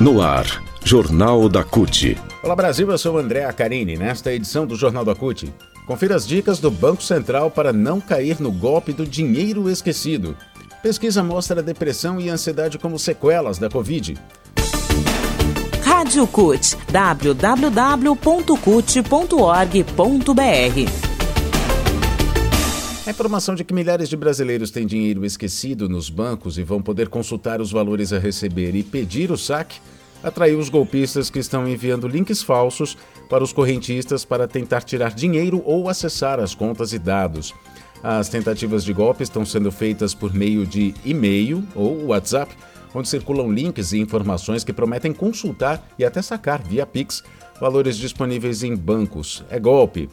No ar, Jornal da CUT. Olá Brasil, eu sou André Acarini. Nesta edição do Jornal da CUT, confira as dicas do Banco Central para não cair no golpe do dinheiro esquecido. Pesquisa mostra depressão e ansiedade como sequelas da Covid. Rádio CUT, www.cut.org.br a informação de que milhares de brasileiros têm dinheiro esquecido nos bancos e vão poder consultar os valores a receber e pedir o saque atraiu os golpistas que estão enviando links falsos para os correntistas para tentar tirar dinheiro ou acessar as contas e dados. As tentativas de golpe estão sendo feitas por meio de e-mail ou WhatsApp, onde circulam links e informações que prometem consultar e até sacar via Pix valores disponíveis em bancos. É golpe.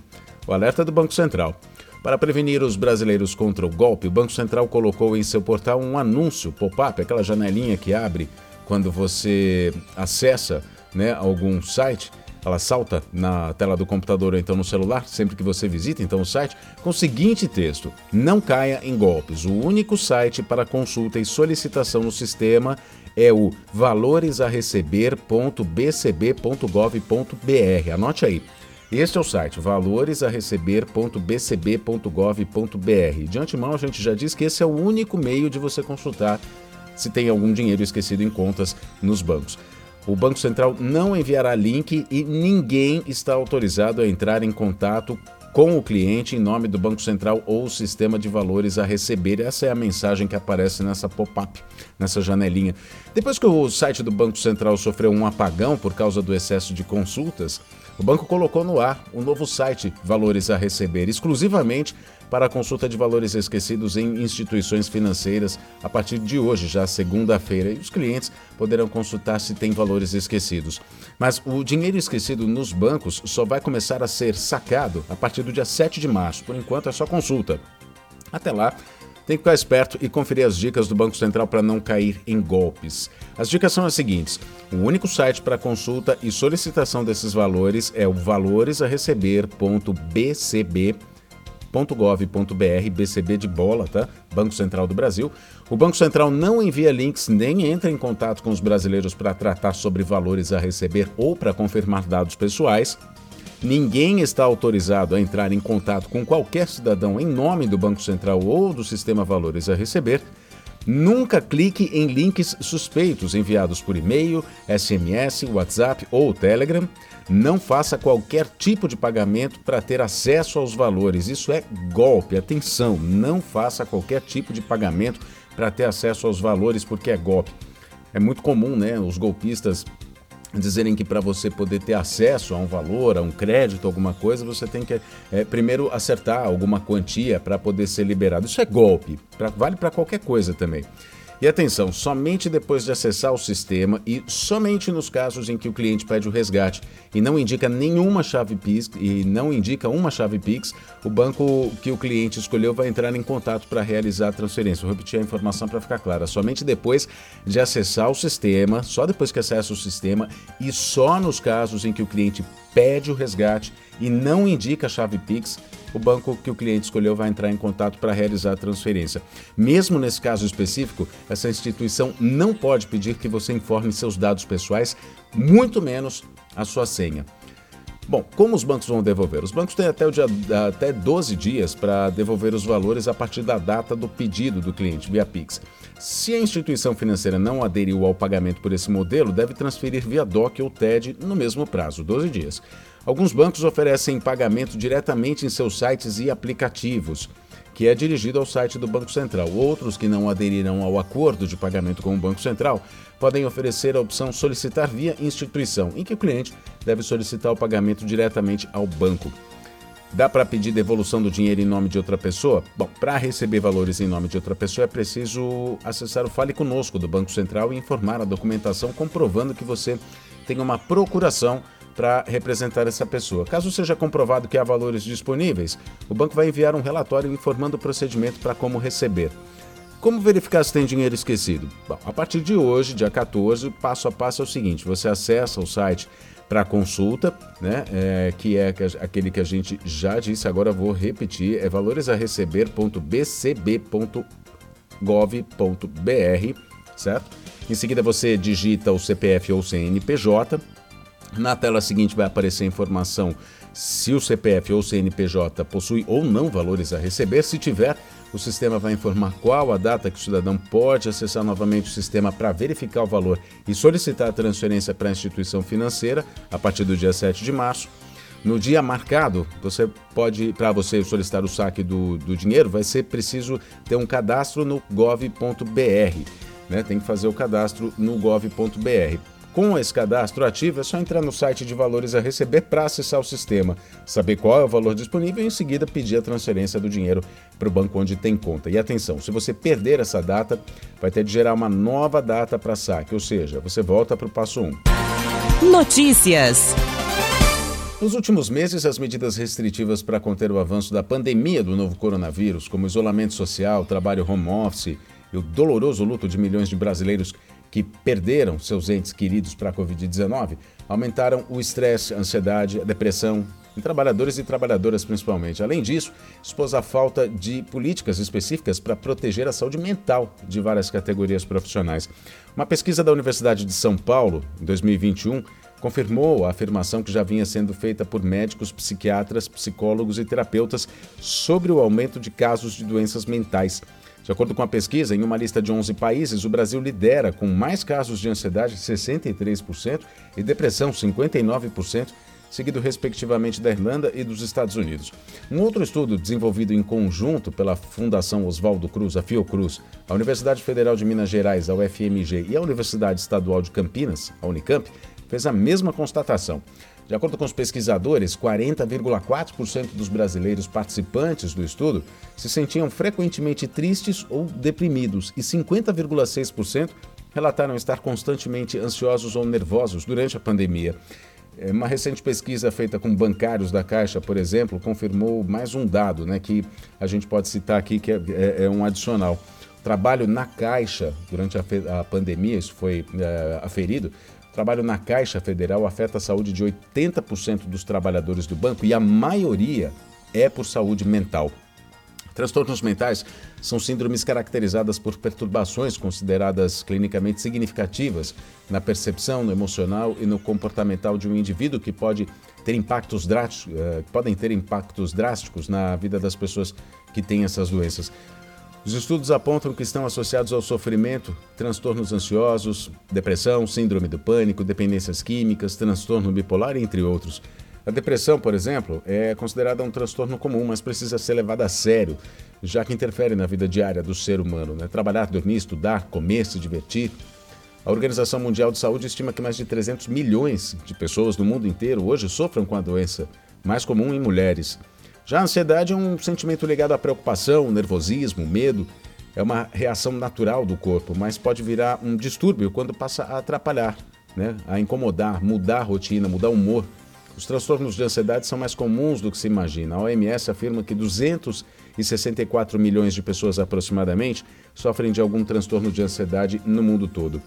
O alerta do Banco Central. Para prevenir os brasileiros contra o golpe, o Banco Central colocou em seu portal um anúncio pop-up, aquela janelinha que abre quando você acessa né, algum site. Ela salta na tela do computador ou então no celular, sempre que você visita então o site, com o seguinte texto: Não caia em golpes. O único site para consulta e solicitação no sistema é o valoresareceber.bcb.gov.br. Anote aí este é o site valoresareceber.bcb.gov.br. De antemão, a gente já diz que esse é o único meio de você consultar se tem algum dinheiro esquecido em contas nos bancos. O Banco Central não enviará link e ninguém está autorizado a entrar em contato com o cliente em nome do Banco Central ou sistema de valores a receber. Essa é a mensagem que aparece nessa pop-up, nessa janelinha. Depois que o site do Banco Central sofreu um apagão por causa do excesso de consultas, o banco colocou no ar um novo site Valores a Receber, exclusivamente para a consulta de valores esquecidos em instituições financeiras a partir de hoje, já segunda-feira, e os clientes poderão consultar se tem valores esquecidos. Mas o dinheiro esquecido nos bancos só vai começar a ser sacado a partir do dia 7 de março. Por enquanto é só consulta. Até lá, tem que ficar esperto e conferir as dicas do Banco Central para não cair em golpes. As dicas são as seguintes: o único site para consulta e solicitação desses valores é o valoresareceber.bcb.gov.br, BCB de bola, tá? Banco Central do Brasil. O Banco Central não envia links nem entra em contato com os brasileiros para tratar sobre valores a receber ou para confirmar dados pessoais. Ninguém está autorizado a entrar em contato com qualquer cidadão em nome do Banco Central ou do Sistema Valores a Receber. Nunca clique em links suspeitos enviados por e-mail, SMS, WhatsApp ou Telegram. Não faça qualquer tipo de pagamento para ter acesso aos valores. Isso é golpe. Atenção, não faça qualquer tipo de pagamento para ter acesso aos valores porque é golpe. É muito comum, né? Os golpistas dizerem que para você poder ter acesso a um valor, a um crédito, alguma coisa, você tem que é, primeiro acertar alguma quantia para poder ser liberado. Isso é golpe, pra, vale para qualquer coisa também. E atenção, somente depois de acessar o sistema e somente nos casos em que o cliente pede o resgate e não indica nenhuma chave Pix e não indica uma chave Pix, o banco que o cliente escolheu vai entrar em contato para realizar a transferência. Vou repetir a informação para ficar clara. Somente depois de acessar o sistema, só depois que acessa o sistema e só nos casos em que o cliente pede o resgate e não indica a chave Pix, o banco que o cliente escolheu vai entrar em contato para realizar a transferência. Mesmo nesse caso específico, essa instituição não pode pedir que você informe seus dados pessoais, muito menos a sua senha. Bom, como os bancos vão devolver? Os bancos têm até, o dia, até 12 dias para devolver os valores a partir da data do pedido do cliente via Pix. Se a instituição financeira não aderiu ao pagamento por esse modelo, deve transferir via DOC ou TED no mesmo prazo, 12 dias. Alguns bancos oferecem pagamento diretamente em seus sites e aplicativos, que é dirigido ao site do Banco Central. Outros que não aderirão ao acordo de pagamento com o Banco Central podem oferecer a opção solicitar via instituição, em que o cliente deve solicitar o pagamento diretamente ao banco. Dá para pedir devolução do dinheiro em nome de outra pessoa? Bom, para receber valores em nome de outra pessoa é preciso acessar o Fale Conosco do Banco Central e informar a documentação comprovando que você tem uma procuração para representar essa pessoa. Caso seja comprovado que há valores disponíveis, o banco vai enviar um relatório informando o procedimento para como receber. Como verificar se tem dinheiro esquecido? Bom, a partir de hoje, dia 14, o passo a passo é o seguinte: você acessa o site para consulta, né? É, que é aquele que a gente já disse, agora vou repetir, é valoresareceber.bcb.gov.br, certo? Em seguida, você digita o CPF ou CNPJ. Na tela seguinte vai aparecer a informação se o CPF ou CNPJ possui ou não valores a receber. Se tiver, o sistema vai informar qual a data que o cidadão pode acessar novamente o sistema para verificar o valor e solicitar a transferência para a instituição financeira a partir do dia 7 de março. No dia marcado, você pode, para você solicitar o saque do, do dinheiro, vai ser preciso ter um cadastro no gov.br. Né? Tem que fazer o cadastro no gov.br. Com esse cadastro ativo, é só entrar no site de valores a receber para acessar o sistema, saber qual é o valor disponível e em seguida pedir a transferência do dinheiro para o banco onde tem conta. E atenção, se você perder essa data, vai ter de gerar uma nova data para saque, ou seja, você volta para o passo 1. Notícias. Nos últimos meses, as medidas restritivas para conter o avanço da pandemia do novo coronavírus, como isolamento social, trabalho home office e o doloroso luto de milhões de brasileiros que perderam seus entes queridos para a Covid-19, aumentaram o estresse, a ansiedade, a depressão em trabalhadores e trabalhadoras principalmente. Além disso, expôs a falta de políticas específicas para proteger a saúde mental de várias categorias profissionais. Uma pesquisa da Universidade de São Paulo, em 2021, confirmou a afirmação que já vinha sendo feita por médicos, psiquiatras, psicólogos e terapeutas sobre o aumento de casos de doenças mentais. De acordo com a pesquisa, em uma lista de 11 países, o Brasil lidera com mais casos de ansiedade, 63%, e depressão, 59%, seguido respectivamente da Irlanda e dos Estados Unidos. Um outro estudo desenvolvido em conjunto pela Fundação Oswaldo Cruz, a Fiocruz, a Universidade Federal de Minas Gerais, a UFMG e a Universidade Estadual de Campinas, a Unicamp, fez a mesma constatação. De acordo com os pesquisadores, 40,4% dos brasileiros participantes do estudo se sentiam frequentemente tristes ou deprimidos e 50,6% relataram estar constantemente ansiosos ou nervosos durante a pandemia. É, uma recente pesquisa feita com bancários da Caixa, por exemplo, confirmou mais um dado né, que a gente pode citar aqui, que é, é, é um adicional. O trabalho na Caixa durante a, a pandemia, isso foi é, aferido, trabalho na Caixa Federal afeta a saúde de 80% dos trabalhadores do banco e a maioria é por saúde mental. Transtornos mentais são síndromes caracterizadas por perturbações consideradas clinicamente significativas na percepção, no emocional e no comportamental de um indivíduo que pode ter impactos drásticos, uh, podem ter impactos drásticos na vida das pessoas que têm essas doenças. Os estudos apontam que estão associados ao sofrimento, transtornos ansiosos, depressão, síndrome do pânico, dependências químicas, transtorno bipolar, entre outros. A depressão, por exemplo, é considerada um transtorno comum, mas precisa ser levada a sério, já que interfere na vida diária do ser humano. Né? Trabalhar, dormir, estudar, comer, se divertir. A Organização Mundial de Saúde estima que mais de 300 milhões de pessoas no mundo inteiro hoje sofram com a doença, mais comum em mulheres. Já a ansiedade é um sentimento ligado à preocupação, nervosismo, medo. É uma reação natural do corpo, mas pode virar um distúrbio quando passa a atrapalhar, né? a incomodar, mudar a rotina, mudar o humor. Os transtornos de ansiedade são mais comuns do que se imagina. A OMS afirma que 264 milhões de pessoas aproximadamente sofrem de algum transtorno de ansiedade no mundo todo.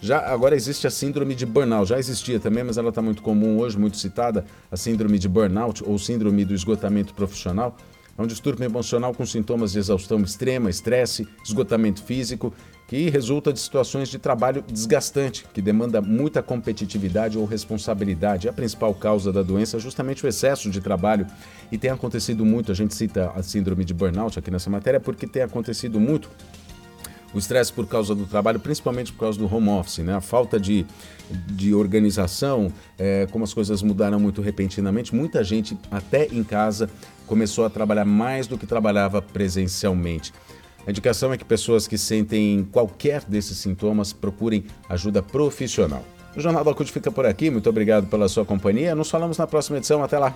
Já agora existe a síndrome de burnout, já existia também, mas ela está muito comum hoje, muito citada, a síndrome de burnout ou síndrome do esgotamento profissional. É um distúrbio emocional com sintomas de exaustão extrema, estresse, esgotamento físico, que resulta de situações de trabalho desgastante, que demanda muita competitividade ou responsabilidade. A principal causa da doença é justamente o excesso de trabalho. E tem acontecido muito, a gente cita a síndrome de burnout aqui nessa matéria, porque tem acontecido muito o estresse por causa do trabalho, principalmente por causa do home office, né? a falta de, de organização, é, como as coisas mudaram muito repentinamente, muita gente, até em casa, começou a trabalhar mais do que trabalhava presencialmente. A indicação é que pessoas que sentem qualquer desses sintomas procurem ajuda profissional. O Jornal da CUT fica por aqui, muito obrigado pela sua companhia. Nos falamos na próxima edição. Até lá!